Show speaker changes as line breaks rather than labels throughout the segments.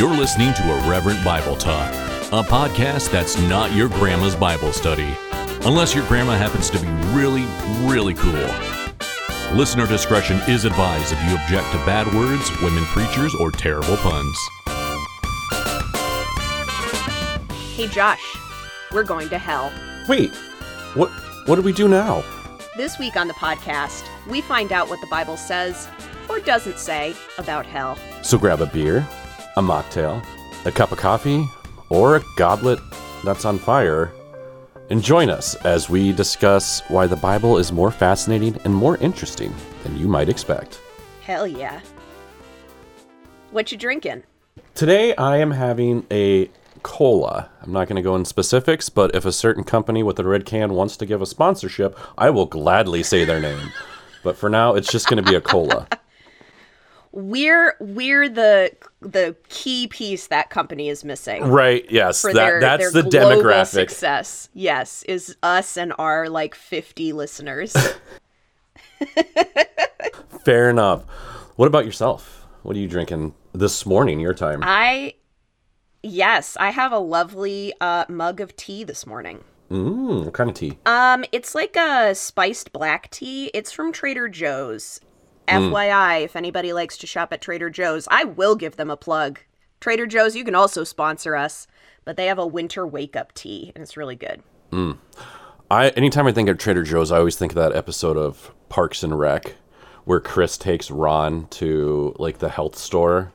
You're listening to Irreverent Bible Talk, a podcast that's not your grandma's Bible study, unless your grandma happens to be really, really cool. Listener discretion is advised if you object to bad words, women preachers, or terrible puns.
Hey Josh, we're going to hell.
Wait, what? What do we do now?
This week on the podcast, we find out what the Bible says or doesn't say about hell.
So grab a beer, a mocktail, a cup of coffee, or a goblet that's on fire, and join us as we discuss why the Bible is more fascinating and more interesting than you might expect.
Hell yeah. What you drinking?
Today I am having a cola. I'm not going to go in specifics, but if a certain company with a red can wants to give a sponsorship, I will gladly say their name. But for now, it's just going to be a cola.
We're we're the the key piece that company is missing.
Right. Yes. That
their,
that's
their
the demographic.
success. Yes, is us and our like 50 listeners.
Fair enough. What about yourself? What are you drinking this morning? Your time.
I yes, I have a lovely uh, mug of tea this morning.
Mm, what kind of tea?
Um, it's like a spiced black tea. It's from Trader Joe's. Mm. FYI, if anybody likes to shop at Trader Joe's, I will give them a plug. Trader Joe's, you can also sponsor us, but they have a winter wake up tea, and it's really good. Mm.
I anytime I think of Trader Joe's, I always think of that episode of Parks and Rec where Chris takes Ron to like the health store,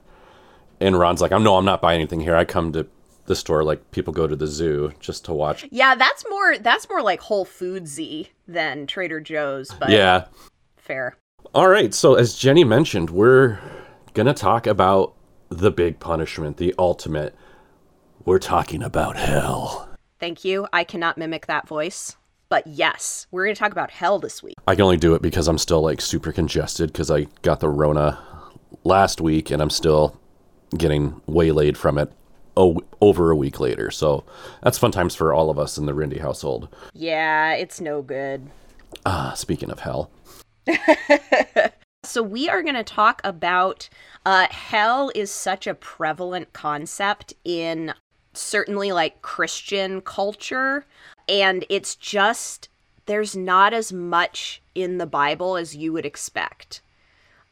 and Ron's like, "I'm no, I'm not buying anything here. I come to the store like people go to the zoo just to watch."
Yeah, that's more that's more like Whole Foodsy than Trader Joe's, but
Yeah.
fair.
All right. So as Jennie mentioned, we're gonna talk about the big punishment, the ultimate. We're talking about hell.
Thank you. I cannot mimic that voice. But yes, we're going to talk about hell this week.
I can only do it because I'm still like super congested because I got the Rona last week and I'm still getting waylaid from it o- over a week later. So that's fun times for all of us in the Rindy household.
Yeah, it's no good.
Ah, speaking of hell.
So, we are going to talk about uh, hell is such a prevalent concept in certainly like Christian culture. And it's just, there's not as much in the Bible as you would expect.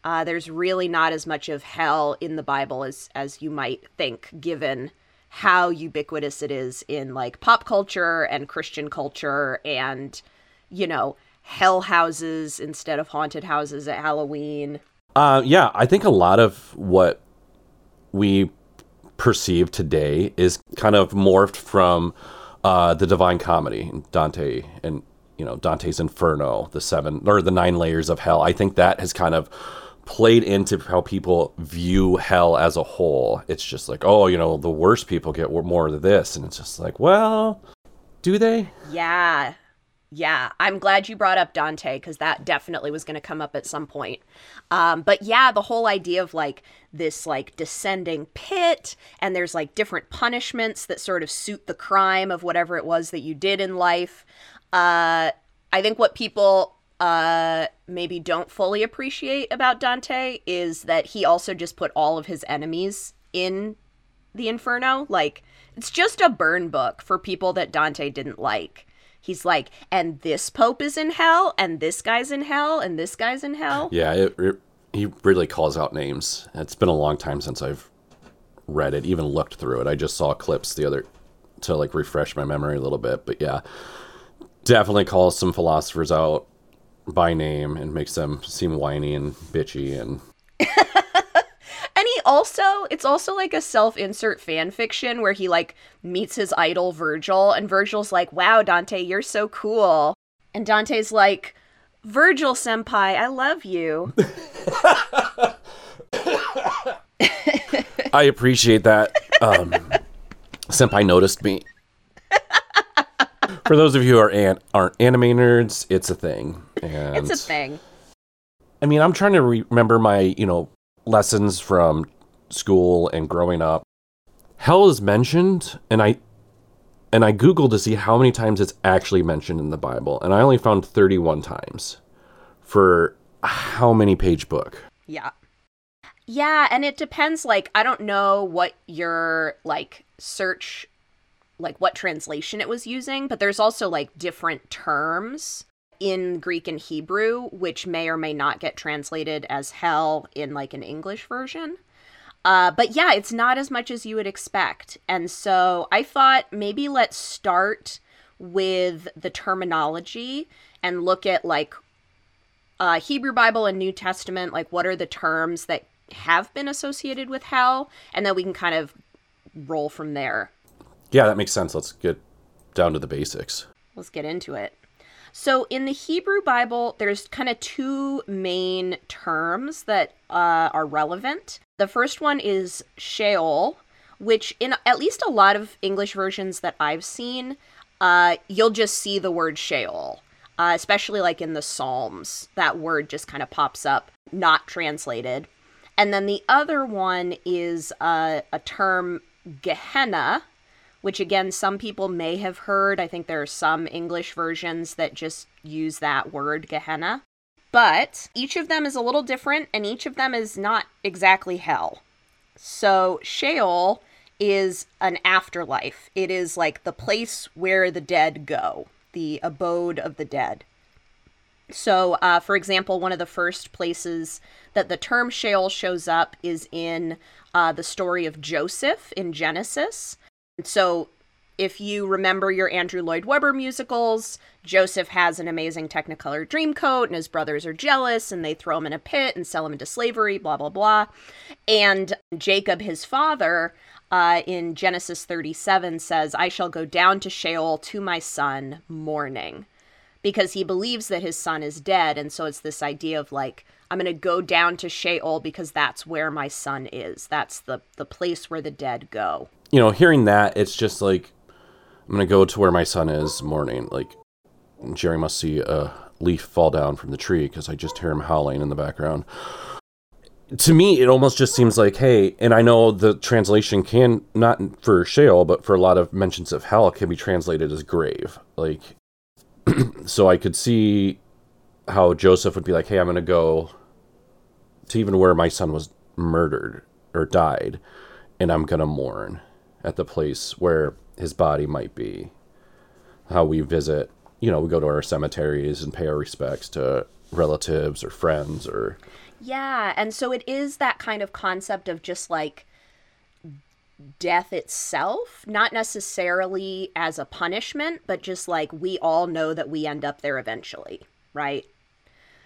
Uh, there's really not as much of hell in the Bible as, as you might think, given how ubiquitous it is in like pop culture and Christian culture and, you know, hell houses instead of haunted houses at Halloween.
Uh, yeah, I think a lot of what we perceive today is kind of morphed from uh, the Divine Comedy, Dante, and you know Dante's Inferno, the seven or the nine layers of hell. I think that has kind of played into how people view hell as a whole. It's just like, oh, you know, the worst people get more of this, and it's just like, well, do they?
Yeah. Yeah, I'm glad you brought up Dante because that definitely was going to come up at some point. Um, but yeah, the whole idea of like this like descending pit, and there's like different punishments that sort of suit the crime of whatever it was that you did in life. Uh, I think what people uh, maybe don't fully appreciate about Dante is that he also just put all of his enemies in the Inferno. Like, it's just a burn book for people that Dante didn't like. He's like, and this pope is in hell, and this guy's in hell, and this guy's in hell.
Yeah, it, it, he really calls out names. It's been a long time since I've read it, even looked through it. I just saw clips the other to like refresh my memory a little bit. But yeah, definitely calls some philosophers out by name and makes them seem whiny and bitchy and
also, it's also like a self insert fan fiction where he like meets his idol Virgil, and Virgil's like, wow, Dante, you're so cool. And Dante's like, Virgil senpai, I love you.
I appreciate that. Um, Senpai noticed me. For those of you who are an- aren't anime nerds, it's a thing. And
It's a thing.
I mean, I'm trying to re- remember my, you know, lessons from school and growing up. Hell is mentioned, and I and I googled to see how many times it's actually mentioned in the Bible, and I only found 31 times for how many page book?
Yeah. Yeah, and it depends. Like, I don't know what your like search, like what translation it was using, but there's also like different terms in Greek and Hebrew, which may or may not get translated as hell in like an English version. Uh, but yeah, it's not as much as you would expect. And so I thought maybe let's start with the terminology and look at like uh, Hebrew Bible and New Testament, like what are the terms that have been associated with hell, and then we can kind of roll from there.
Yeah, that makes sense. Let's get down to the basics.
Let's get into it. So, in the Hebrew Bible, there's kind of two main terms that uh, are relevant. The first one is Sheol, which, in at least a lot of English versions that I've seen, uh, you'll just see the word Sheol, uh, especially like in the Psalms. That word just kind of pops up, not translated. And then the other one is uh, a term Gehenna, which again, some people may have heard. I think there are some English versions that just use that word Gehenna. But each of them is a little different, and each of them is not exactly hell. So, Sheol is an afterlife, it is like the place where the dead go, the abode of the dead. So, uh, for example, one of the first places that the term Sheol shows up is in uh, the story of Joseph in Genesis. So, if you remember your Andrew Lloyd Webber musicals, Joseph has an amazing Technicolor Dreamcoat, and his brothers are jealous, and they throw him in a pit and sell him into slavery, blah, blah, blah. And Jacob, his father, uh, in Genesis 37 says, I shall go down to Sheol to my son mourning because he believes that his son is dead. And so it's this idea of like, I'm going to go down to Sheol because that's where my son is. That's the, the place where the dead go.
You know, hearing that, it's just like, I'm to go to where my son is mourning. Like, Jerry must see a leaf fall down from the tree because I just hear him howling in the background. To me, it almost just seems like, hey, and I know the translation can, not for Sheol, but for a lot of mentions of hell, can be translated as grave. Like, so I could see how Joseph would be like, "Hey, I'm to go to even where my son was murdered or died, and I'm to mourn at the place where his body might be." How we visit, you know, we go to our cemeteries and pay our respects to relatives or friends or
Yeah, and so it is that kind of concept of just like death itself, not necessarily as a punishment, but just like we all know that we end up there eventually, right?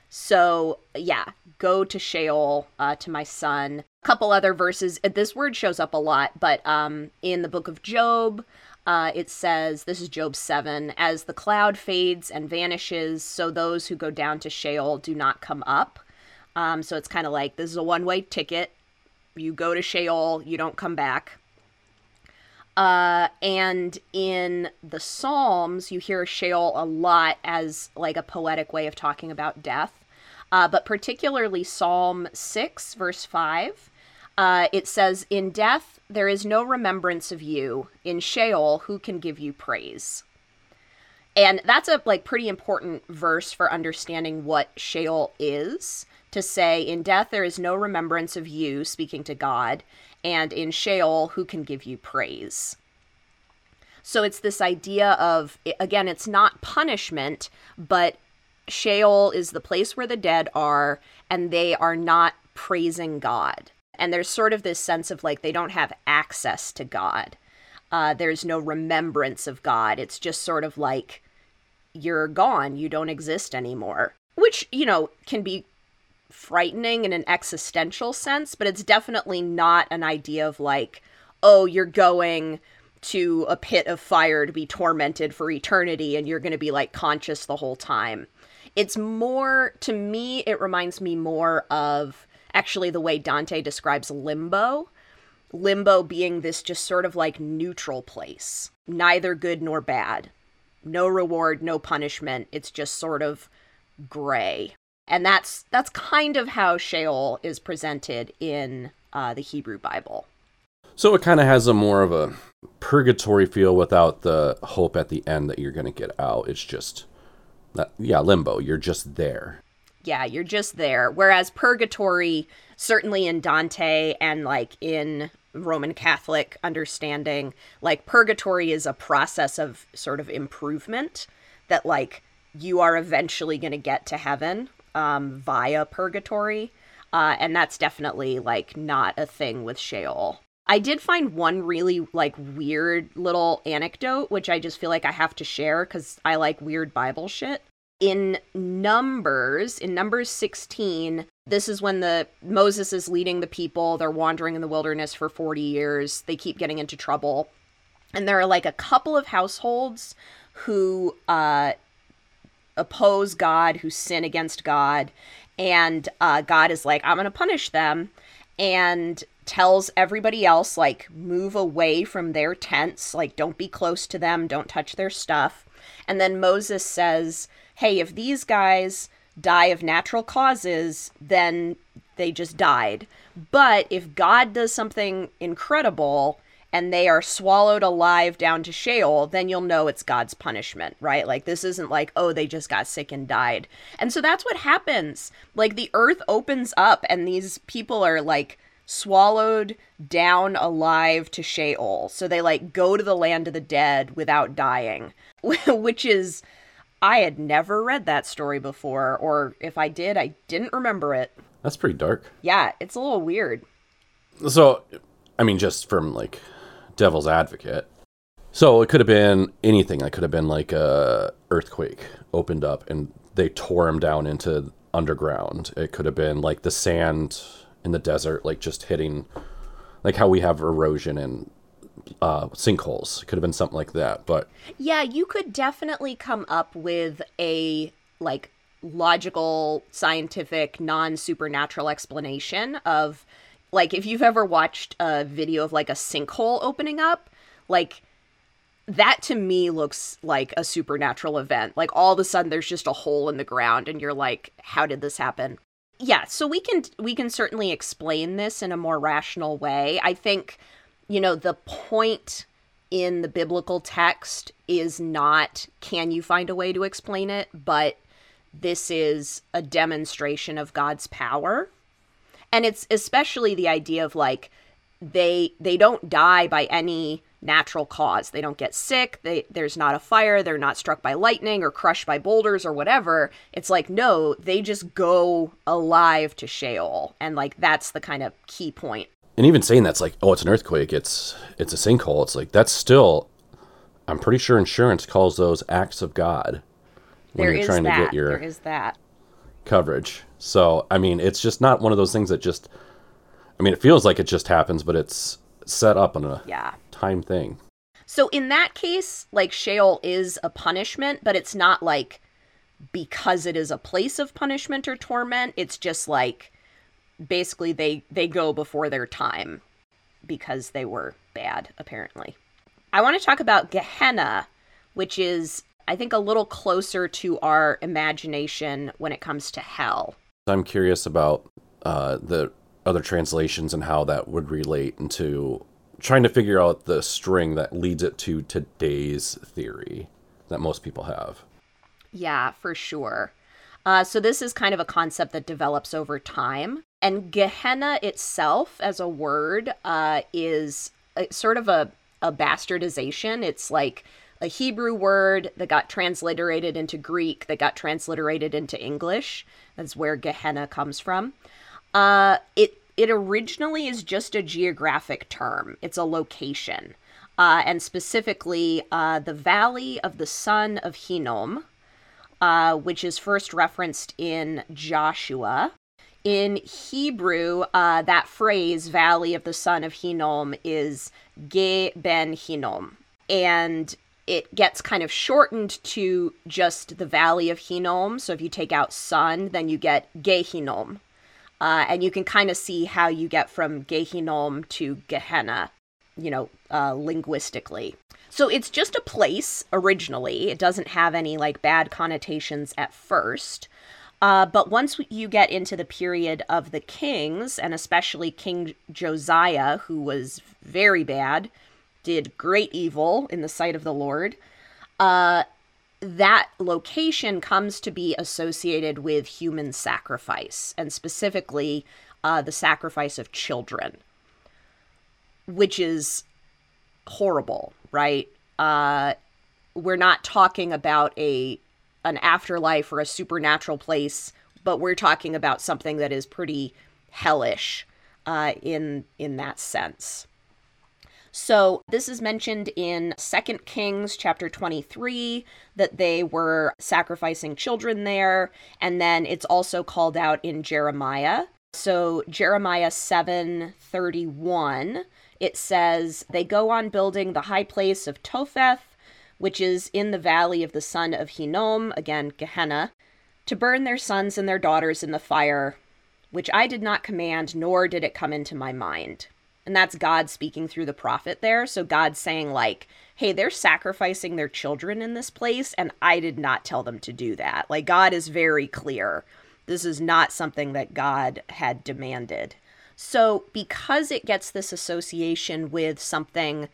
So, yeah, go to Sheol uh, to my son. A couple other verses. This word shows up a lot, but um, in the book of Job, uh, it says, this is Job 7, as the cloud fades and vanishes, so those who go down to Sheol do not come up. Um, so it's kind of like this is a one way ticket. You go to Sheol, you don't come back. Uh, and in the Psalms, you hear Sheol a lot as like a poetic way of talking about death. Uh, but particularly Psalm 6, verse 5, uh, it says, In death there is no remembrance of you. In Sheol, who can give you praise? And that's a like pretty important verse for understanding what Sheol is. To say, in death there is no remembrance of you, speaking to God, and in Sheol, who can give you praise? So it's this idea of, again, it's not punishment, but Sheol is the place where the dead are, and they are not praising God. And there's sort of this sense of like they don't have access to God. Uh, there's no remembrance of God. It's just sort of like you're gone, you don't exist anymore. Which, you know, can be frightening in an existential sense, but it's definitely not an idea of like, oh, you're going to a pit of fire to be tormented for eternity and you're going to be like conscious the whole time. It's more, to me, it reminds me more of actually the way Dante describes limbo. Limbo being this just sort of like neutral place, neither good nor bad. No reward, no punishment. It's just sort of gray and that's that's kind of how Sheol is presented in uh, the Hebrew Bible.
So it kind of has a more of a purgatory feel without the hope at the end that you're going to get out. It's just, that, yeah, limbo. You're just there.
Yeah, you're just there. Whereas purgatory, certainly in Dante and like in Roman Catholic understanding, like purgatory is a process of sort of improvement that like you are eventually going to get to heaven um, via purgatory. Uh, and that's definitely like not a thing with Sheol. I did find one really like weird little anecdote, which I just feel like I have to share because I like weird Bible shit. In Numbers, in Numbers 16, this is when the Moses is leading the people. They're wandering in the wilderness for 40 years. They keep getting into trouble. And there are like a couple of households who uh, oppose God, who sin against God. And uh, God is like, I'm going to punish them. And tells everybody else, like, move away from their tents. Like, don't be close to them. Don't touch their stuff. And then Moses says, Hey, if these guys die of natural causes, then they just died. But if God does something incredible, and they are swallowed alive down to Sheol, then you'll know it's God's punishment, right? Like, this isn't like, oh, they just got sick and died. And so that's what happens. Like, the earth opens up, and these people are like swallowed down alive to Sheol. So they like go to the land of the dead without dying, which is. I had never read that story before, or if I did, I didn't remember it.
That's pretty dark.
Yeah, it's a little weird.
So, I mean, just from like devil's advocate. So it could have been anything. It could have been like a earthquake opened up and they tore him down into underground. It could have been like the sand in the desert, like just hitting, like how we have erosion and uh, sinkholes. It could have been something like that. But
yeah, you could definitely come up with a like logical, scientific, non supernatural explanation of like if you've ever watched a video of like a sinkhole opening up, like that to me looks like a supernatural event. Like all of a sudden there's just a hole in the ground and you're like, how did this happen? Yeah, so we can we can certainly explain this in a more rational way. I think you know the point in the biblical text is not can you find a way to explain it, but this is a demonstration of God's power and it's especially the idea of like they they don't die by any natural cause. They don't get sick. They there's not a fire. They're not struck by lightning or crushed by boulders or whatever. It's like no they just go alive to sheol. And like that's the kind of key point.
and even saying that's like oh it's an earthquake it's it's a sinkhole it's like that's still i'm pretty sure insurance calls those acts of god
when there you're trying that. to get your there is that.
coverage so, I mean, it's just not one of those things that just, I mean, it feels like it just happens, but it's set up on a
yeah.
time thing.
So, in that case, like Sheol is a punishment, but it's not like because it is a place of punishment or torment. It's just like basically they they go before their time because they were bad apparently. I want to talk about Gehenna, which is I think a little closer to our imagination when it comes to hell.
I'm curious about uh, the other translations and how that would relate into trying to figure out the string that leads it to today's theory that most people have.
Yeah, for sure. Uh, so this is kind of a concept that develops over time. And Gehenna itself, as a word, uh, is a, sort of a, a bastardization. It's like a Hebrew word that got transliterated into Greek, that got transliterated into English. That's where Gehenna comes from. Uh, it it originally is just a geographic term. It's a location, uh, and specifically uh, the valley of the son of Hinnom, uh, which is first referenced in Joshua. In Hebrew, uh, that phrase "valley of the son of Hinnom" is Ge ben Hinnom, and it gets kind of shortened to just the Valley of Hinnom. So if you take out Son, then you get Gehinnom. Uh, and you can kind of see how you get from Gehinnom to Gehenna, you know, uh, linguistically. So it's just a place originally. It doesn't have any like bad connotations at first. Uh, but once you get into the period of the kings, and especially King Josiah, who was very bad, did great evil in the sight of the Lord. Uh, that location comes to be associated with human sacrifice, and specifically uh, the sacrifice of children, which is horrible, right? Uh, we're not talking about a an afterlife or a supernatural place, but we're talking about something that is pretty hellish uh, in in that sense. So this is mentioned in 2 Kings chapter 23 that they were sacrificing children there and then it's also called out in Jeremiah. So Jeremiah 7:31 it says they go on building the high place of Topheth which is in the valley of the son of Hinnom again Gehenna to burn their sons and their daughters in the fire which I did not command nor did it come into my mind. And that's God speaking through the prophet there. So God's saying, like, hey, they're sacrificing their children in this place, and I did not tell them to do that. Like, God is very clear. This is not something that God had demanded. So, because it gets this association with something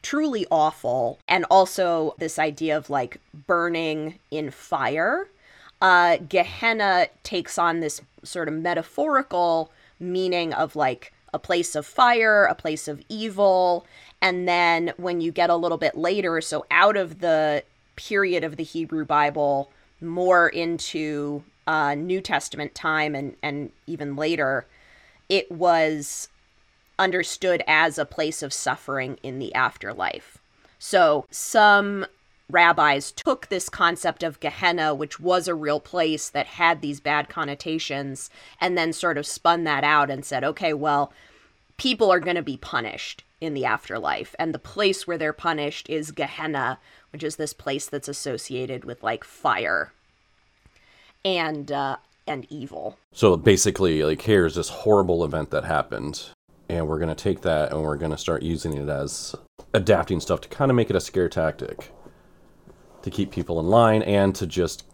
truly awful, and also this idea of like burning in fire, uh, Gehenna takes on this sort of metaphorical meaning of like a place of fire, a place of evil. And then when you get a little bit later, so out of the period of the Hebrew Bible, more into uh, New Testament time and, and even later, it was understood as a place of suffering in the afterlife. So some rabbis took this concept of Gehenna, which was a real place that had these bad connotations, and then sort of spun that out and said, okay, well, people are going to be punished in the afterlife. And the place where they're punished is Gehenna, which is this place that's associated with like fire and uh, and evil.
So basically, like here's this horrible event that happened, and we're gonna take that and we're gonna start using it as adapting stuff to kind of make it a scare tactic to keep people in line and to just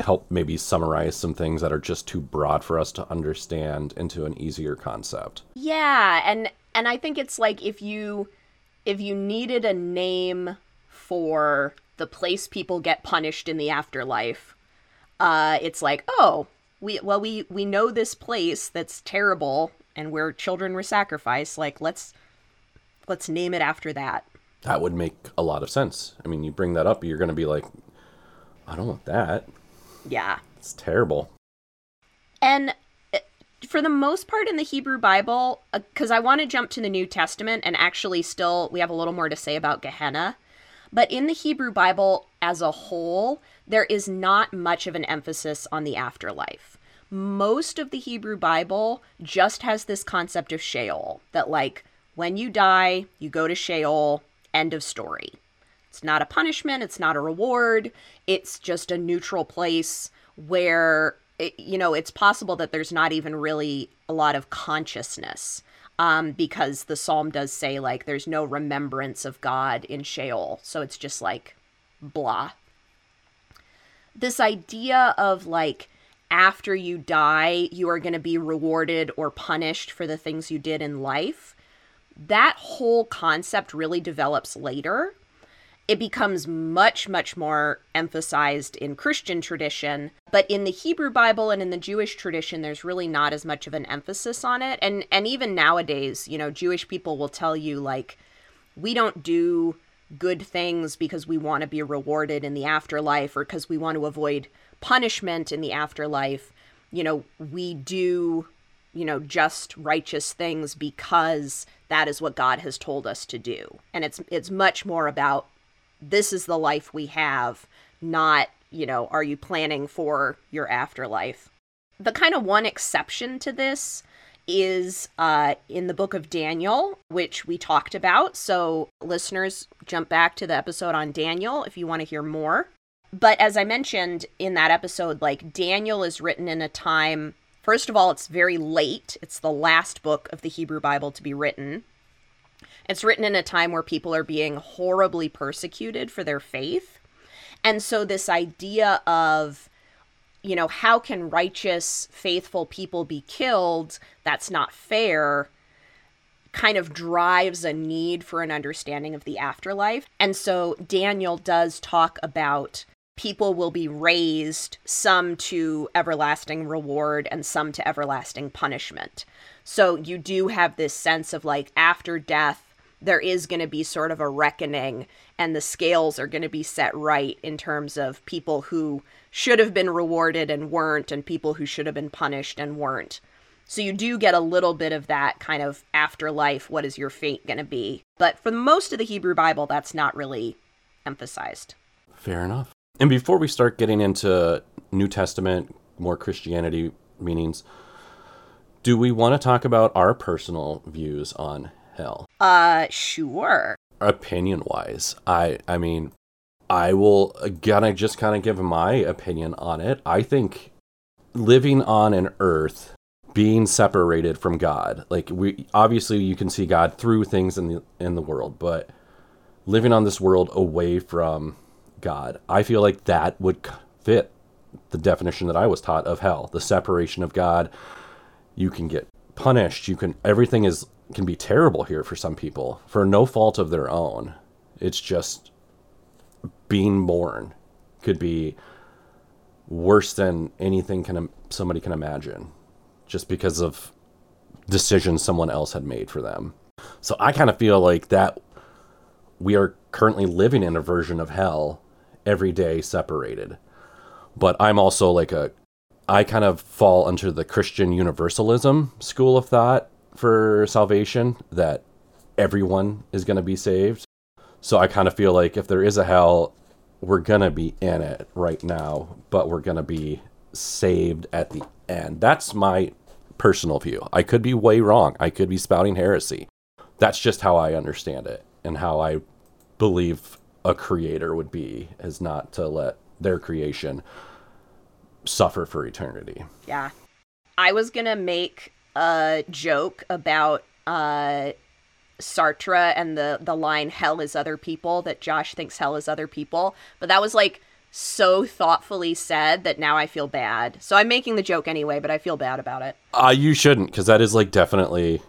help maybe summarize some things that are just too broad for us to understand into an easier concept.
Yeah, and and I think it's like if you if you needed a name for the place people get punished in the afterlife, uh it's like, "Oh, we well we we know this place that's terrible and where children were sacrificed, like let's let's name it after that."
That would make a lot of sense. I mean, you bring that up, you're going to be like, I don't want that.
Yeah.
It's terrible.
And uh, for the most part in the Hebrew Bible, because uh, I want to jump to the New Testament and actually still, we have a little more to say about Gehenna. But in the Hebrew Bible as a whole, there is not much of an emphasis on the afterlife. Most of the Hebrew Bible just has this concept of Sheol that, like, when you die, you go to Sheol, End of story. It's not a punishment, it's not a reward, it's just a neutral place where, it, you know, it's possible that there's not even really a lot of consciousness. Um, because the psalm does say, like, there's no remembrance of God in Sheol. So it's just like blah. This idea of like, after you die, you are going to be rewarded or punished for the things you did in life that whole concept really develops later. It becomes much, much more emphasized in Christian tradition, but in the Hebrew Bible and in the Jewish tradition, there's really not as much of an emphasis on it. And and even nowadays, you know, Jewish people will tell you like, we don't do good things because we want to be rewarded in the afterlife or because we want to avoid punishment in the afterlife. You know, we do, you know, just righteous things because that is what God has told us to do. And it's it's much more about this is the life we have, not, you know, are you planning for your afterlife? The kind of one exception to this is uh, in the book of Daniel, which we talked about. So, listeners, jump back to the episode on Daniel if you want to hear more. But as I mentioned in that episode, like Daniel is written in a time First of all, it's very late. It's the last book of the Hebrew Bible to be written. It's written in a time where people are being horribly persecuted for their faith. And so, this idea of, you know, how can righteous, faithful people be killed? That's not fair kind of drives a need for an understanding of the afterlife. And so Daniel does talk about people will be raised, some to everlasting reward and some to everlasting punishment. So you do have this sense of like after death, there is going to be sort of a reckoning and the scales are going to be set right in terms of people who should have been rewarded and weren't and people who should have been punished and weren't. So you do get a little bit of that kind of afterlife, what is your fate going to be? But for most of the Hebrew Bible, that's not really emphasized.
Fair enough. And before we start getting into New Testament, more Christianity meanings, do we want to talk about our personal views on hell?
Uh, sure.
Opinion wise, I I mean, I will gonna just kind of give my opinion on it. I think living on an earth being separated from God. Like we obviously you can see God through things in the in the world, but living on this world away from God, I feel like that would fit the definition that I was taught of hell, the separation of God. You can get punished, you can everything is can be terrible here for some people for no fault of their own. It's just being born could be worse than anything can somebody can imagine just because of decisions someone else had made for them. So I kind of feel like that we are currently living in a version of hell every day separated. But I'm also like a I kind of fall under the Christian universalism school of thought for salvation that everyone is going to be saved. So I kind of feel like if there is a hell, we're going to be in it right now, but we're going to be saved at the end. That's my personal view. I could be way wrong. I could be spouting heresy. That's just how I understand it and how I believe a creator would be is not to let their creation suffer for eternity.
Yeah. I was going to make a joke about uh Sartre and the the line hell is other people that Josh thinks hell is other people, but that was like so thoughtfully said that now I feel bad. So I'm making the joke anyway, but I feel bad about it.
Uh, you shouldn't, because that is like definitely.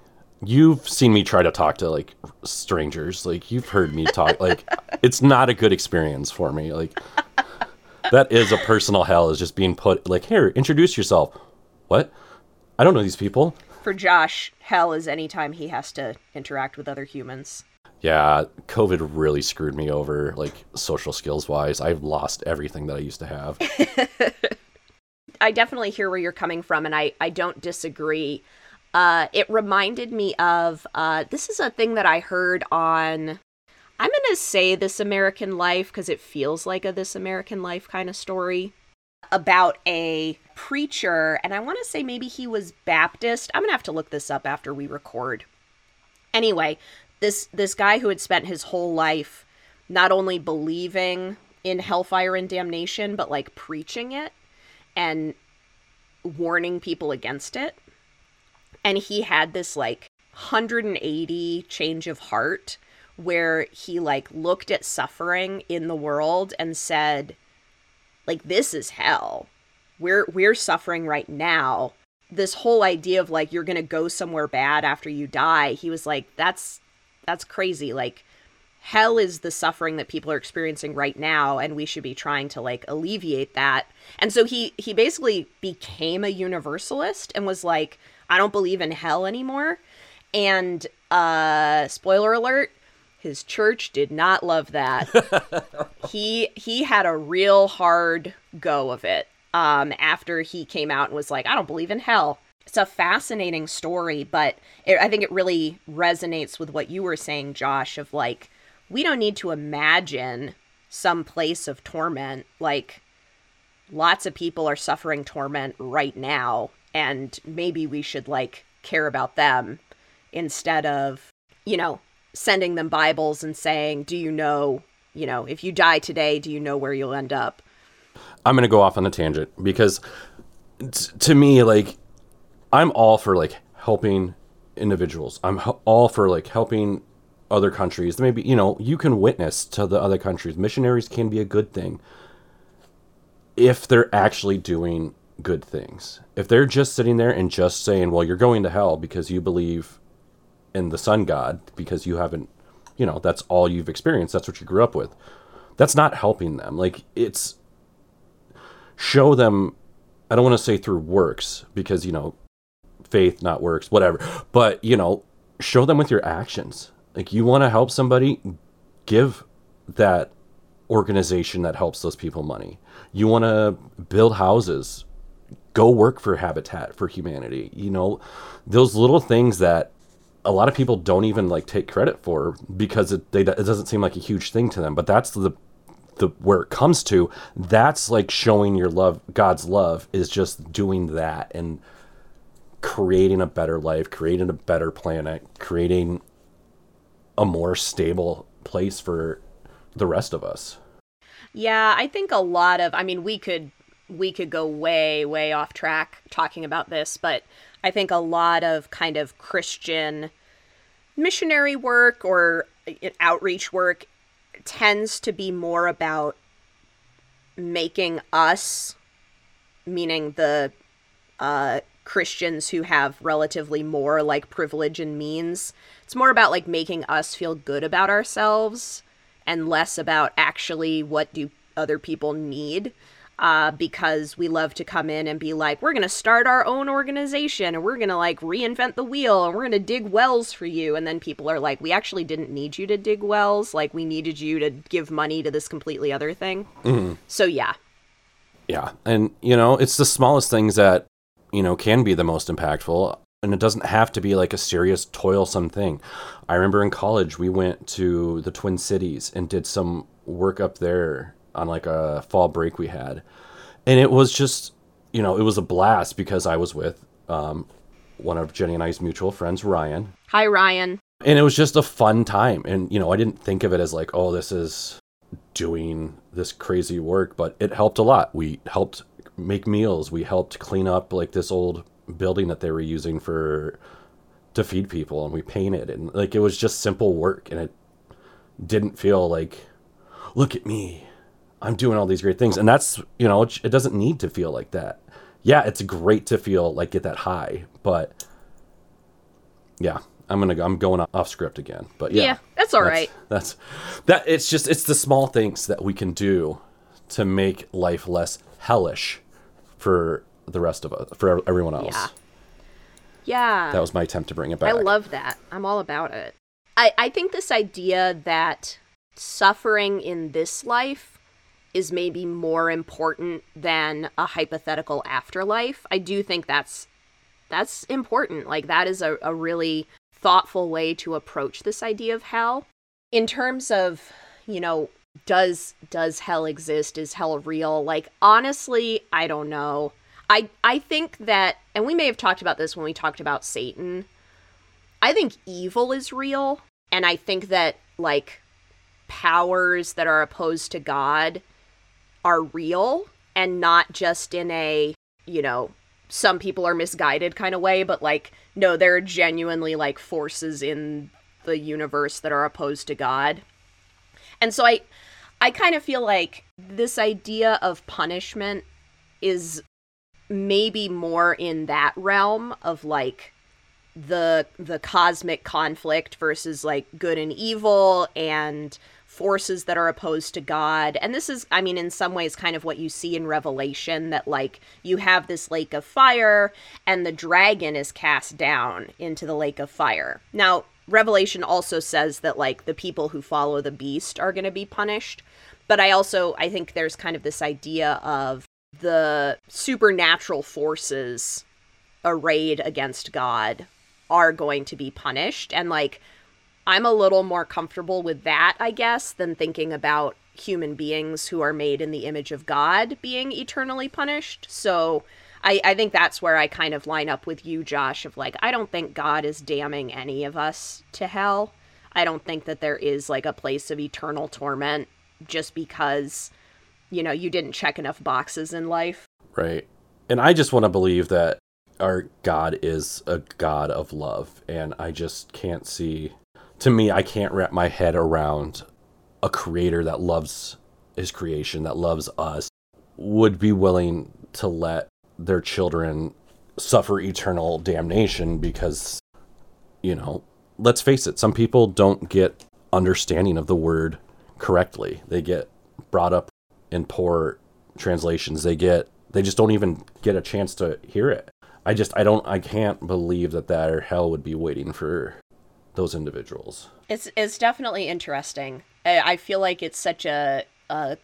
You've seen me try to talk to like strangers. Like you've heard me talk. like it's not a good experience for me. Like that is a personal hell. Is just being put like here. Introduce yourself. What? I don't know these people.
For Josh, hell is anytime he has to interact with other humans.
Yeah, COVID really screwed me over, like social skills wise. I've lost everything that I used to have.
I definitely hear where you're coming from, and I, I don't disagree. Uh, it reminded me of uh, this is a thing that I heard on. I'm going to say This American Life because it feels like a This American Life kind of story about a preacher, and I want to say maybe he was Baptist. I'm going to have to look this up after we record. Anyway, this this guy who had spent his whole life not only believing in hellfire and damnation but like preaching it and warning people against it and he had this like 180 change of heart where he like looked at suffering in the world and said like this is hell we're we're suffering right now this whole idea of like you're going to go somewhere bad after you die he was like that's that's crazy. Like hell is the suffering that people are experiencing right now and we should be trying to like alleviate that. And so he he basically became a universalist and was like I don't believe in hell anymore. And uh spoiler alert, his church did not love that. he he had a real hard go of it um after he came out and was like I don't believe in hell it's a fascinating story, but it, I think it really resonates with what you were saying, Josh, of like, we don't need to imagine some place of torment. Like, lots of people are suffering torment right now, and maybe we should like care about them instead of, you know, sending them Bibles and saying, Do you know, you know, if you die today, do you know where you'll end up?
I'm going to go off on a tangent because t- to me, like, I'm all for like helping individuals. I'm all for like helping other countries. Maybe you know you can witness to the other countries. Missionaries can be a good thing if they're actually doing good things. If they're just sitting there and just saying, "Well, you're going to hell because you believe in the sun god because you haven't, you know, that's all you've experienced. That's what you grew up with. That's not helping them. Like it's show them. I don't want to say through works because you know, faith not works, whatever. But you know, show them with your actions. Like you want to help somebody, give that organization that helps those people money. You want to build houses, go work for Habitat for Humanity. You know, those little things that a lot of people don't even like take credit for because it they, it doesn't seem like a huge thing to them. But that's the the where it comes to. That's like showing your love, God's love, is just doing that and creating a better life, creating a better planet, creating a more stable place for the rest of us.
Yeah, I think a lot of I mean we could we could go way way off track talking about this, but I think a lot of kind of Christian missionary work or uh, outreach work tends to be more about making us meaning the uh, Christians who have relatively more like privilege and means. It's more about like making us feel good about ourselves and less about actually what do other people need uh, because we love to come in and be like, we're going to start our own organization and we're going to like reinvent the wheel and we're going to dig wells for you. And then people are like, we actually didn't need you to dig wells. Like, we needed you to give money to this completely other thing. Mm-hmm. So, yeah.
Yeah. And, you know, it's the smallest things that, you know, can be the most impactful. And it doesn't have to be like a serious, toilsome thing. I remember in college, we went to the Twin Cities and did some work up there on like a fall break we had, and it was just you know it was a blast because I was with um, one of Jennie and I's mutual friends, Ryan.
Hi, Ryan.
And it was just a fun time, and you know I didn't think of it as like oh this is doing this crazy work, but it helped a lot. We helped make meals. We helped clean up like this old building that they were using for to feed people and we painted and like it was just simple work and it didn't feel like look at me I'm doing all these great things. And that's, you know, it, it doesn't need to feel like that. Yeah, it's great to feel like get that high, but yeah, I'm gonna go, I'm going off script again, but yeah,
yeah that's all
that's,
right.
that's, that. It's just it's the small things that we can do to make life less hellish for the rest of us, for everyone else.
Yeah. Yeah.
That was my attempt to bring it back.
I love that. I'm all about it. I I think this idea that suffering in this life is maybe more important than a hypothetical afterlife. I do think that's that's important. Like that is a, a really thoughtful way to approach this idea of hell. In terms of, you know, does does hell exist? Is hell real? Like honestly, I don't know. I I think that and we may have talked about this when we talked about Satan. I think evil is real and I think that like powers that are opposed to God are real and not just in a, you know, some people are misguided kind of way, but like, no, there are genuinely like forces in the universe that are opposed to God. And so I I kind of feel like this idea of punishment is maybe more in that realm of like the the cosmic conflict versus like good and evil and forces that are opposed to God. And this is, I mean, in some ways, kind of what you see in Revelation that, like, you have this lake of fire and the dragon is cast down into the lake of fire. Now, Revelation also says that, like, the people who follow the beast are going to be punished. But I also, I think there's kind of this idea of the supernatural forces arrayed against God are going to be punished. And, like, I'm a little more comfortable with that, I guess, than thinking about human beings who are made in the image of God being eternally punished. So I, I think that's where I kind of line up with you, Josh, of like, I don't think God is damning any of us to hell. I don't think that there is like a place of eternal torment just because, you know, you didn't check enough boxes in life.
Right. And I just want to believe that our God is a God of love. And I just can't see to me, I can't wrap my head around a creator that loves his creation, that loves us, would be willing to let their children suffer eternal damnation because, you know, let's face it, some people don't get understanding of the word correctly. They get brought up in poor translations. They get they just don't even get a chance to hear it. I just I don't I can't believe that that hell would be waiting for those individuals.
It's it's definitely interesting. I feel like it's such a a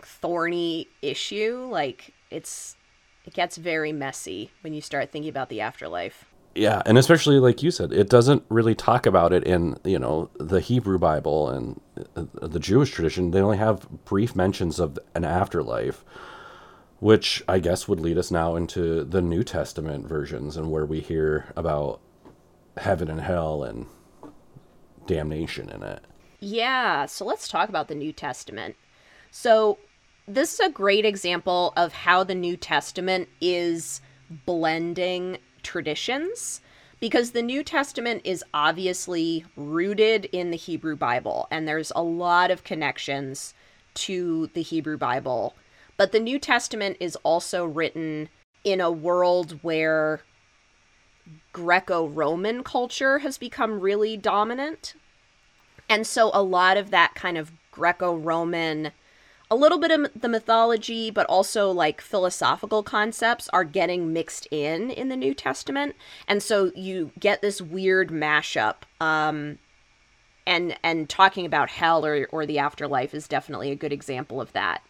thorny issue. Like it's it gets very messy when you start thinking about the afterlife.
Yeah, and especially like you said, it doesn't really talk about it in you know the Hebrew Bible and uh, the Jewish tradition. They only have brief mentions of an afterlife, which I guess would lead us now into the New Testament versions and where we hear about heaven and hell and damnation in it.
Yeah, so let's talk about the New Testament. So, this is a great example of how the New Testament is blending traditions because the New Testament is obviously rooted in the Hebrew Bible and there's a lot of connections to the Hebrew Bible. But the New Testament is also written in a world where Greco Roman culture has become really dominant. And so a lot of that kind of Greco Roman, a little bit of the mythology, but also like philosophical concepts are getting mixed in in the New Testament. And so you get this weird mashup. Um, and, and talking about hell or, or the afterlife is definitely a good example of that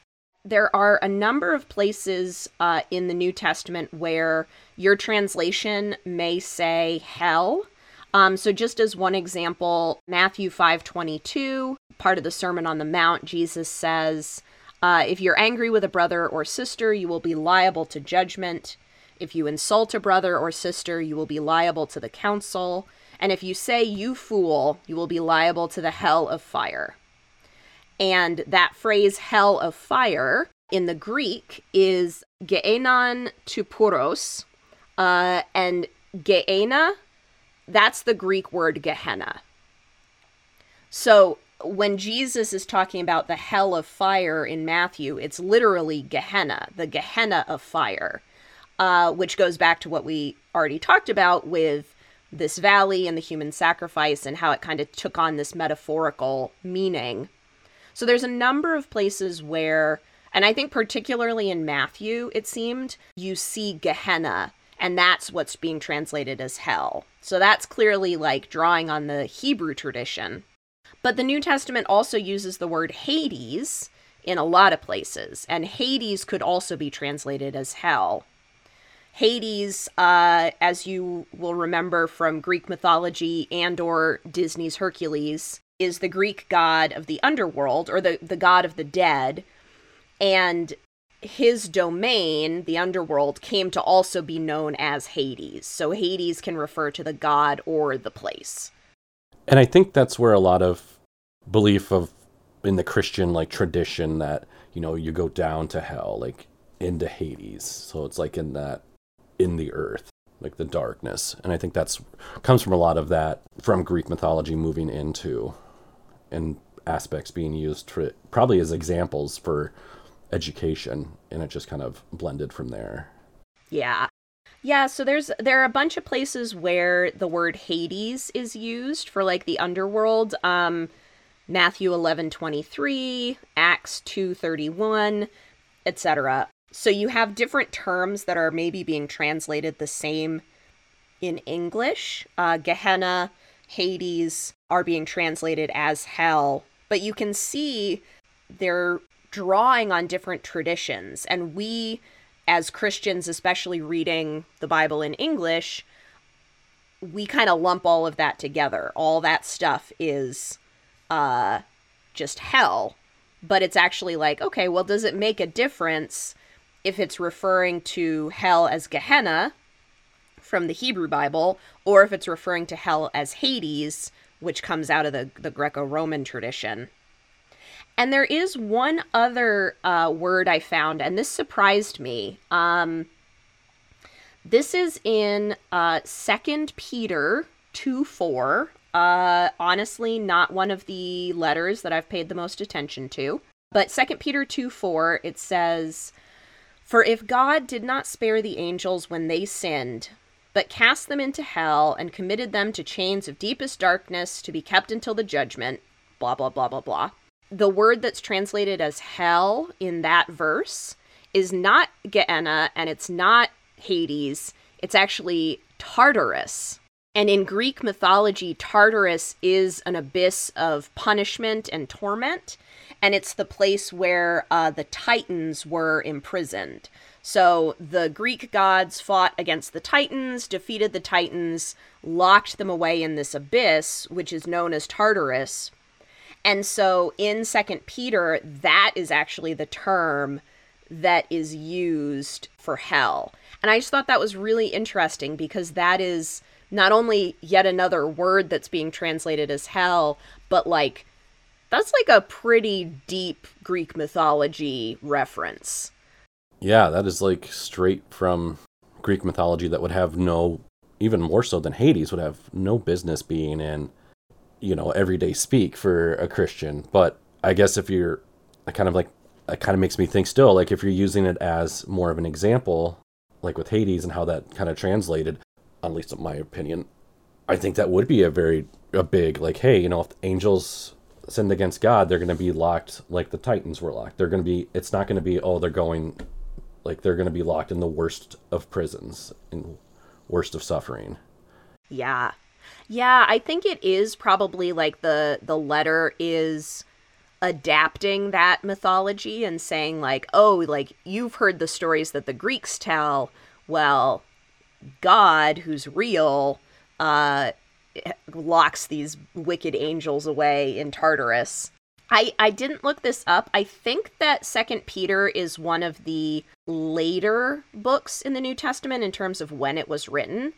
there are a number of places uh, in the New Testament where your translation may say hell. Um, so just as one example, Matthew 5:22, part of the Sermon on the Mount, Jesus says, uh, "If you're angry with a brother or sister, you will be liable to judgment. If you insult a brother or sister, you will be liable to the council. And if you say you fool, you will be liable to the hell of fire." And that phrase hell of fire in the Greek is geenon tupuros. Uh, and geena, that's the Greek word Gehenna. So when Jesus is talking about the hell of fire in Matthew, it's literally Gehenna, the Gehenna of fire, uh, which goes back to what we already talked about with this valley and the human sacrifice and how it kind of took on this metaphorical meaning so there's a number of places where, and I think particularly in Matthew, it seemed, you see Gehenna, and that's what's being translated as hell. So that's clearly like drawing on the Hebrew tradition. But the New Testament also uses the word Hades in a lot of places, and Hades could also be translated as hell. Hades, uh, as you will remember from Greek mythology and or Disney's Hercules, is the Greek god of the underworld or the, the god of the dead. And his domain, the underworld, came to also be known as Hades. So Hades can refer to the god or the place.
And I think that's where a lot of belief of in the Christian like tradition that, you know, you go down to hell, like into Hades. So it's like in that in the earth, like the darkness. And I think that's comes from a lot of that from Greek mythology moving into and aspects being used for probably as examples for education and it just kind of blended from there.
Yeah. Yeah so there's there are a bunch of places where the word hades is used for like the underworld. Um matthew 11 23 acts 2 31 etc so you have different terms that are maybe being translated the same in english. Uh, gehenna hades are being translated as hell, but you can see they're drawing on different traditions. And we, as Christians, especially reading the Bible in English, we kind of lump all of that together. All that stuff is uh, just hell. But it's actually like, okay, well, does it make a difference if it's referring to hell as Gehenna from the Hebrew Bible, or if it's referring to hell as Hades which comes out of the, the Greco Roman tradition. And there is one other uh, word I found, and this surprised me. Um, this is in uh, Peter 2 4. Uh, honestly, not one of the letters that I've paid the most attention to. But 2 Peter 2 4, it says, For if God did not spare the angels when they sinned, but cast them into hell and committed them to chains of deepest darkness to be kept until the judgment. Blah, blah, blah, blah, blah. The word that's translated as hell in that verse is not Gehenna and it's not Hades. It's actually Tartarus. And in Greek mythology, Tartarus is an abyss of punishment and torment, and it's the place where uh, the Titans were imprisoned. So the Greek gods fought against the Titans, defeated the Titans, locked them away in this abyss, which is known as Tartarus. And so in Second Peter, that is actually the term that is used for hell. And I just thought that was really interesting because that is not only yet another word that's being translated as hell, but like that's like a pretty deep Greek mythology reference.
Yeah, that is like straight from Greek mythology that would have no, even more so than Hades, would have no business being in, you know, everyday speak for a Christian. But I guess if you're kind of like, it kind of makes me think still, like if you're using it as more of an example, like with Hades and how that kind of translated, at least in my opinion, I think that would be a very, a big, like, hey, you know, if angels sinned against God, they're going to be locked like the Titans were locked. They're going to be, it's not going to be, oh, they're going like they're going to be locked in the worst of prisons and worst of suffering.
Yeah. Yeah, I think it is probably like the the letter is adapting that mythology and saying like, "Oh, like you've heard the stories that the Greeks tell. Well, God, who's real, uh locks these wicked angels away in Tartarus I, I didn't look this up. I think that Second Peter is one of the later books in the New Testament in terms of when it was written.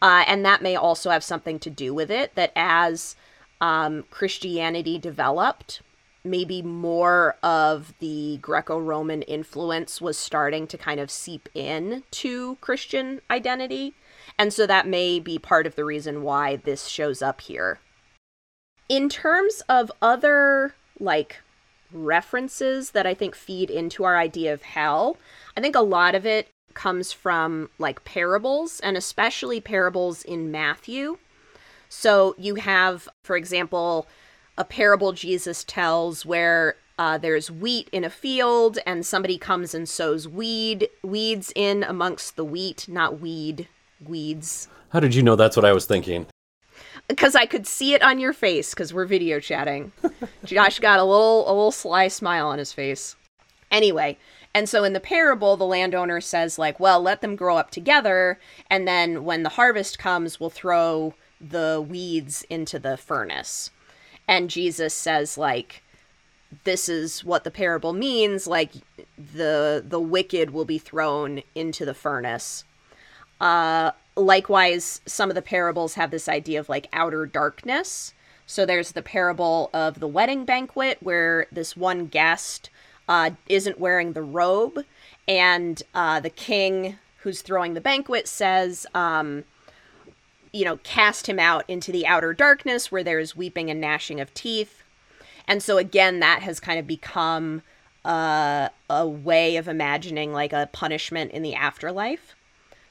Uh, and that may also have something to do with it, that as um, Christianity developed, maybe more of the Greco Roman influence was starting to kind of seep in to Christian identity. And so that may be part of the reason why this shows up here. In terms of other like references that I think feed into our idea of hell. I think a lot of it comes from like parables and especially parables in Matthew. So you have, for example, a parable Jesus tells where uh, there's wheat in a field and somebody comes and sows weed weeds in amongst the wheat, not weed, weeds.
How did you know that's what I was thinking?
Because I could see it on your face because we're video chatting. Josh got a little a little sly smile on his face. Anyway, and so in the parable, the landowner says like, "Well, let them grow up together, and then when the harvest comes, we'll throw the weeds into the furnace." And Jesus says like, "This is what the parable means. Like, the the wicked will be thrown into the furnace." Uh, likewise, some of the parables have this idea of like outer darkness. So there's the parable of the wedding banquet where this one guest uh, isn't wearing the robe, and uh, the king who's throwing the banquet says, um, you know, cast him out into the outer darkness where there's weeping and gnashing of teeth. And so again, that has kind of become uh, a way of imagining like a punishment in the afterlife.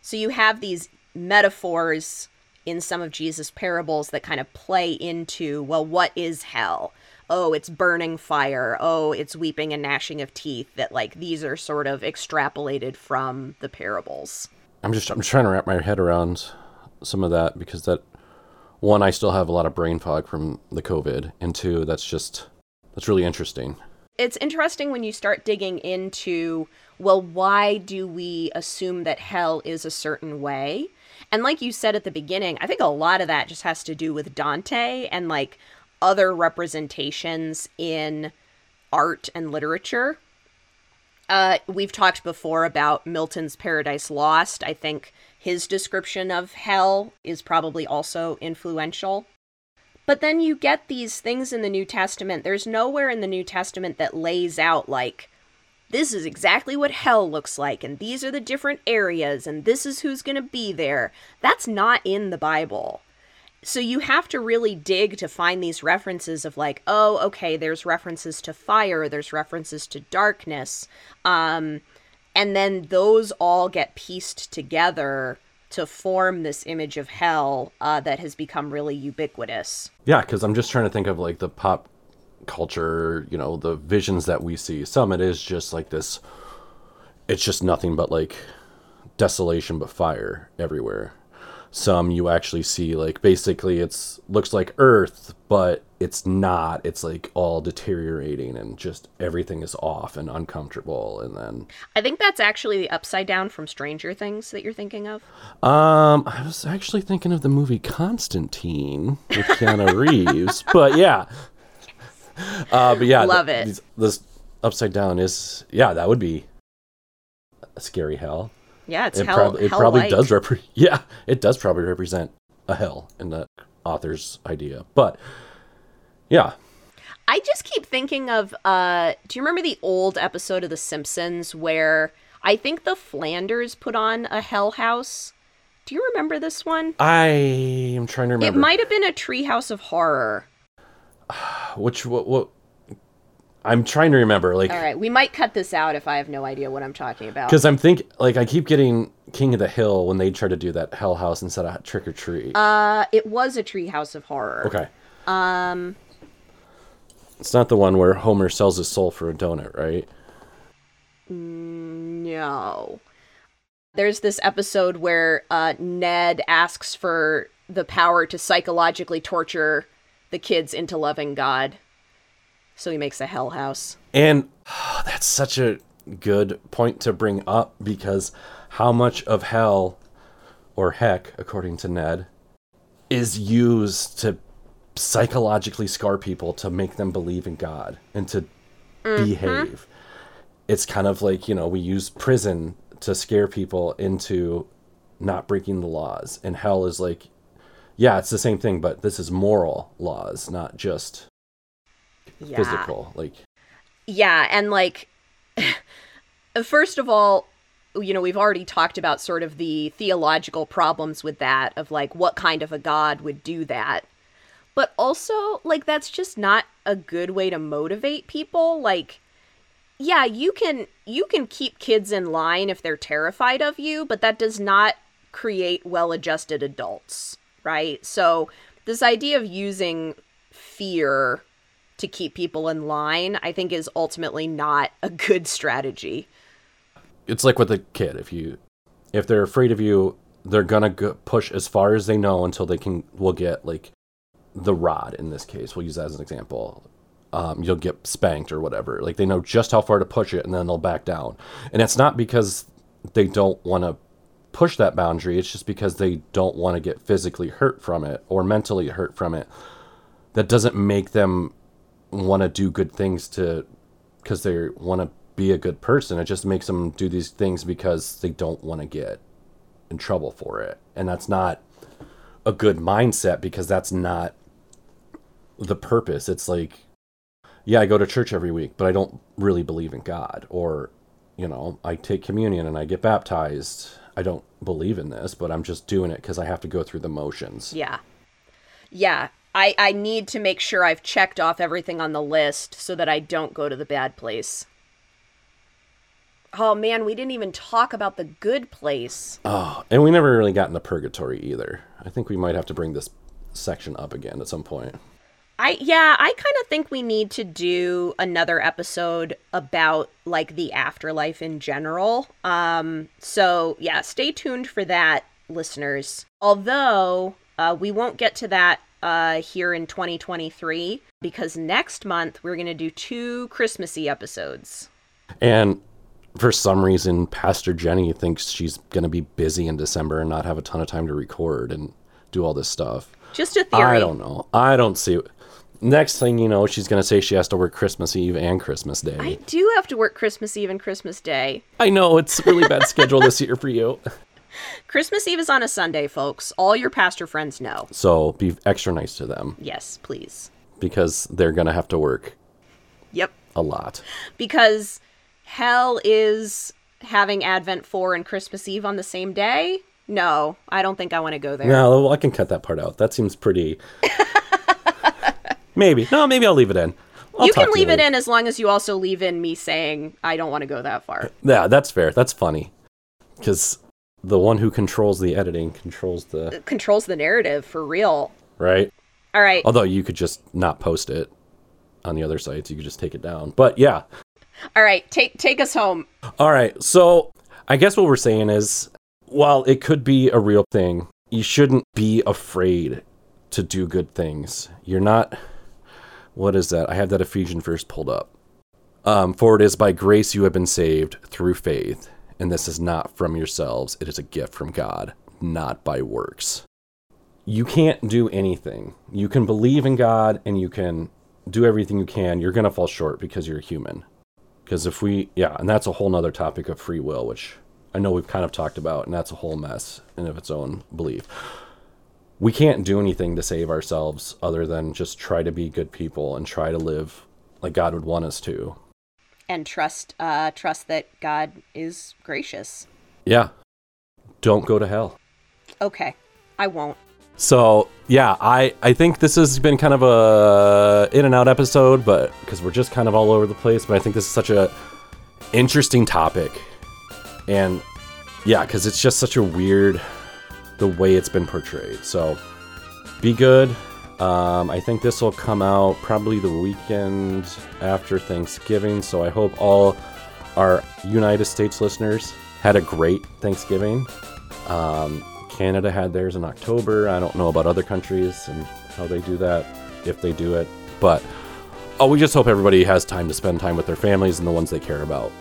So you have these metaphors in some of Jesus' parables that kind of play into, well, what is hell? Oh, it's burning fire. Oh, it's weeping and gnashing of teeth. That like these are sort of extrapolated from the parables.
I'm just I'm trying to wrap my head around some of that because that one I still have a lot of brain fog from the COVID, and two that's just that's really interesting.
It's interesting when you start digging into well, why do we assume that hell is a certain way? And like you said at the beginning, I think a lot of that just has to do with Dante and like other representations in art and literature. Uh, we've talked before about Milton's Paradise Lost. I think his description of hell is probably also influential. But then you get these things in the New Testament. There's nowhere in the New Testament that lays out, like, this is exactly what hell looks like, and these are the different areas, and this is who's going to be there. That's not in the Bible. So you have to really dig to find these references of like, oh, okay, there's references to fire, there's references to darkness. Um, and then those all get pieced together to form this image of hell uh, that has become really ubiquitous.
Yeah, because I'm just trying to think of like the pop culture, you know, the visions that we see. Some it is just like this. It's just nothing but like desolation, but fire everywhere. Some you actually see like basically it's looks like Earth, but it's not. It's like all deteriorating and just everything is off and uncomfortable. And then
I think that's actually the upside down from Stranger Things that you're thinking of.
Um, I was actually thinking of the movie Constantine with Keanu Reeves, but yeah, uh, but yeah,
Love
th-
it.
these- This upside down is yeah, that would be a scary hell.
Yeah, it's
It,
hell.
prob- it
hell
probably
like.
does repre- yeah, it does probably represent a hell in the author's idea, but yeah,
I just keep thinking of uh do you remember the old episode of The Simpsons where I think the Flanders put on a hell house? Do you remember this one?
I am trying to remember.
It might have been a treehouse of horror.
which what what. I'm trying to remember, like,
All right, we might cut this out if I have no idea what I'm talking about.
Because I'm think like I keep getting King of the Hill when they try to do that Hell House instead of Trick or Treat.
Uh, it was a treehouse of horror.
okay. Um. It's not the one where Homer sells his soul for a donut, right?
No. There's this episode where uh, Ned asks for the power to psychologically torture the kids into loving God. So he makes a hell house.
And that's such a good point to bring up because how much of hell or heck, according to Ned, is used to psychologically scar people to make them believe in God and to mm-hmm. behave. It's kind of like, you know, we use prison to scare people into not breaking the laws. And hell is like, yeah, it's the same thing, but this is moral laws, not just
Yeah.
physical. Like,
Yeah, and like first of all, you know, we've already talked about sort of the theological problems with that of like what kind of a god would do that. But also, like that's just not a good way to motivate people. Like yeah, you can you can keep kids in line if they're terrified of you, but that does not create well-adjusted adults, right? So, this idea of using fear to keep people in line, I think is ultimately not a good strategy.
it's like with a kid. If you if they're afraid of you they're gonna go push as far as they know until they can will get like the rod in this case. We'll use that as an example. Um, you'll get spanked or whatever. Like they know just how far to push it and then they'll back down. And it's not because they don't want to push that boundary it's just because they don't want to get physically hurt from it or mentally hurt from it that doesn't make them want to do good things to because they want to be a good person. It just makes them do these things because they don't want to get in trouble for it. And that's not a good mindset because that's not the purpose. It's like, yeah, I go to church every week, but I don't really believe in God. Or, you know, I take communion and I get baptized. I don't believe in this, but I'm just doing it because I have to go through the motions.
Yeah. Yeah. I, I need to make sure I've checked off everything on the list so that I don't go to the bad place. Oh man, we didn't even talk about the good place.
Oh, and we never really got into purgatory either. I think we might have to bring this section up again at some point.
I yeah, I kind of think we need to do another episode about like the afterlife in general. Um so yeah, stay tuned for that listeners. Although uh we won't get to that uh here in 2023 because next month we're going to do two Christmassy episodes.
And for some reason, Pastor Jennie thinks she's going to be busy in December and not have a ton of time to record and do all this stuff.
Just a theory.
I don't know. I don't see. Next thing you know, she's going to say she has to work Christmas Eve and Christmas Day.
I do have to work Christmas Eve and Christmas Day.
I know it's a really bad schedule this year for you.
Christmas Eve is on a Sunday, folks. All your pastor friends know.
So be extra nice to them
Yes, please.
because they're going to have to work
Yep.
a lot.
because hell is having Advent 4 and Christmas Eve on the same day. No, I don't think I want to go there.
No, I can cut that part out. That seems pretty. maybe. No, maybe I'll leave it in. I'll
you can leave it in as long as you also leave in me saying I don't want to go that far.
Yeah, that's fair. That's funny. Because the one who controls the editing controls the uh,
Controls the narrative for real.
right.
All right.
Although you could just not post it on the other sites, you could just take it down. But yeah.
All right. Take take us home.
All right. So I guess what we're saying is while it could be a real thing, you shouldn't be afraid to do good things. You're not what is that? I have that Ephesian verse pulled up. Um, for it is by grace you have been saved through faith, and this is not from yourselves, it is a gift from God, not by works. You can't do anything. You can believe in God and you can do everything you can. You're going to fall short because you're human. Because if we, yeah, and that's a whole nother topic of free will, which I know we've kind of talked about, and that's a whole mess in of its own belief. We can't do anything to save ourselves other than just try to be good people and try to live like God would want us to.
And trust uh trust that God is gracious.
Yeah. Don't go to hell.
Okay. I won't.
So yeah, I I think this has been kind of a in and out episode, but because we're just kind of all over the place. But I think this is such a interesting topic, and yeah, because it's just such a weird the way it's been portrayed. So be good. Um, I think this will come out probably the weekend after Thanksgiving. So I hope all our United States listeners had a great Thanksgiving. Um, Canada had theirs in October. I don't know about other countries and how they do that, if they do it. But oh, we just hope everybody has time to spend time with their families and the ones they care about.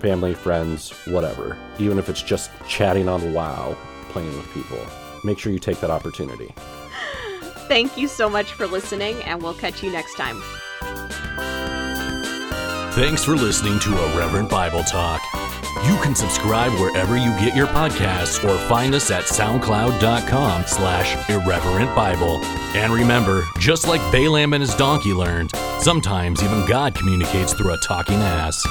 Family, friends, whatever. Even if it's just chatting on WoW, playing with people. Make sure you take that opportunity.
Thank you so much for listening, and we'll catch you next time.
Thanks for listening to Irreverent Bible Talk. You can subscribe wherever you get your podcasts or find us at soundcloud.com slash irreverent Bible. And remember, just like Balaam and his donkey learned, sometimes even God communicates through a talking ass.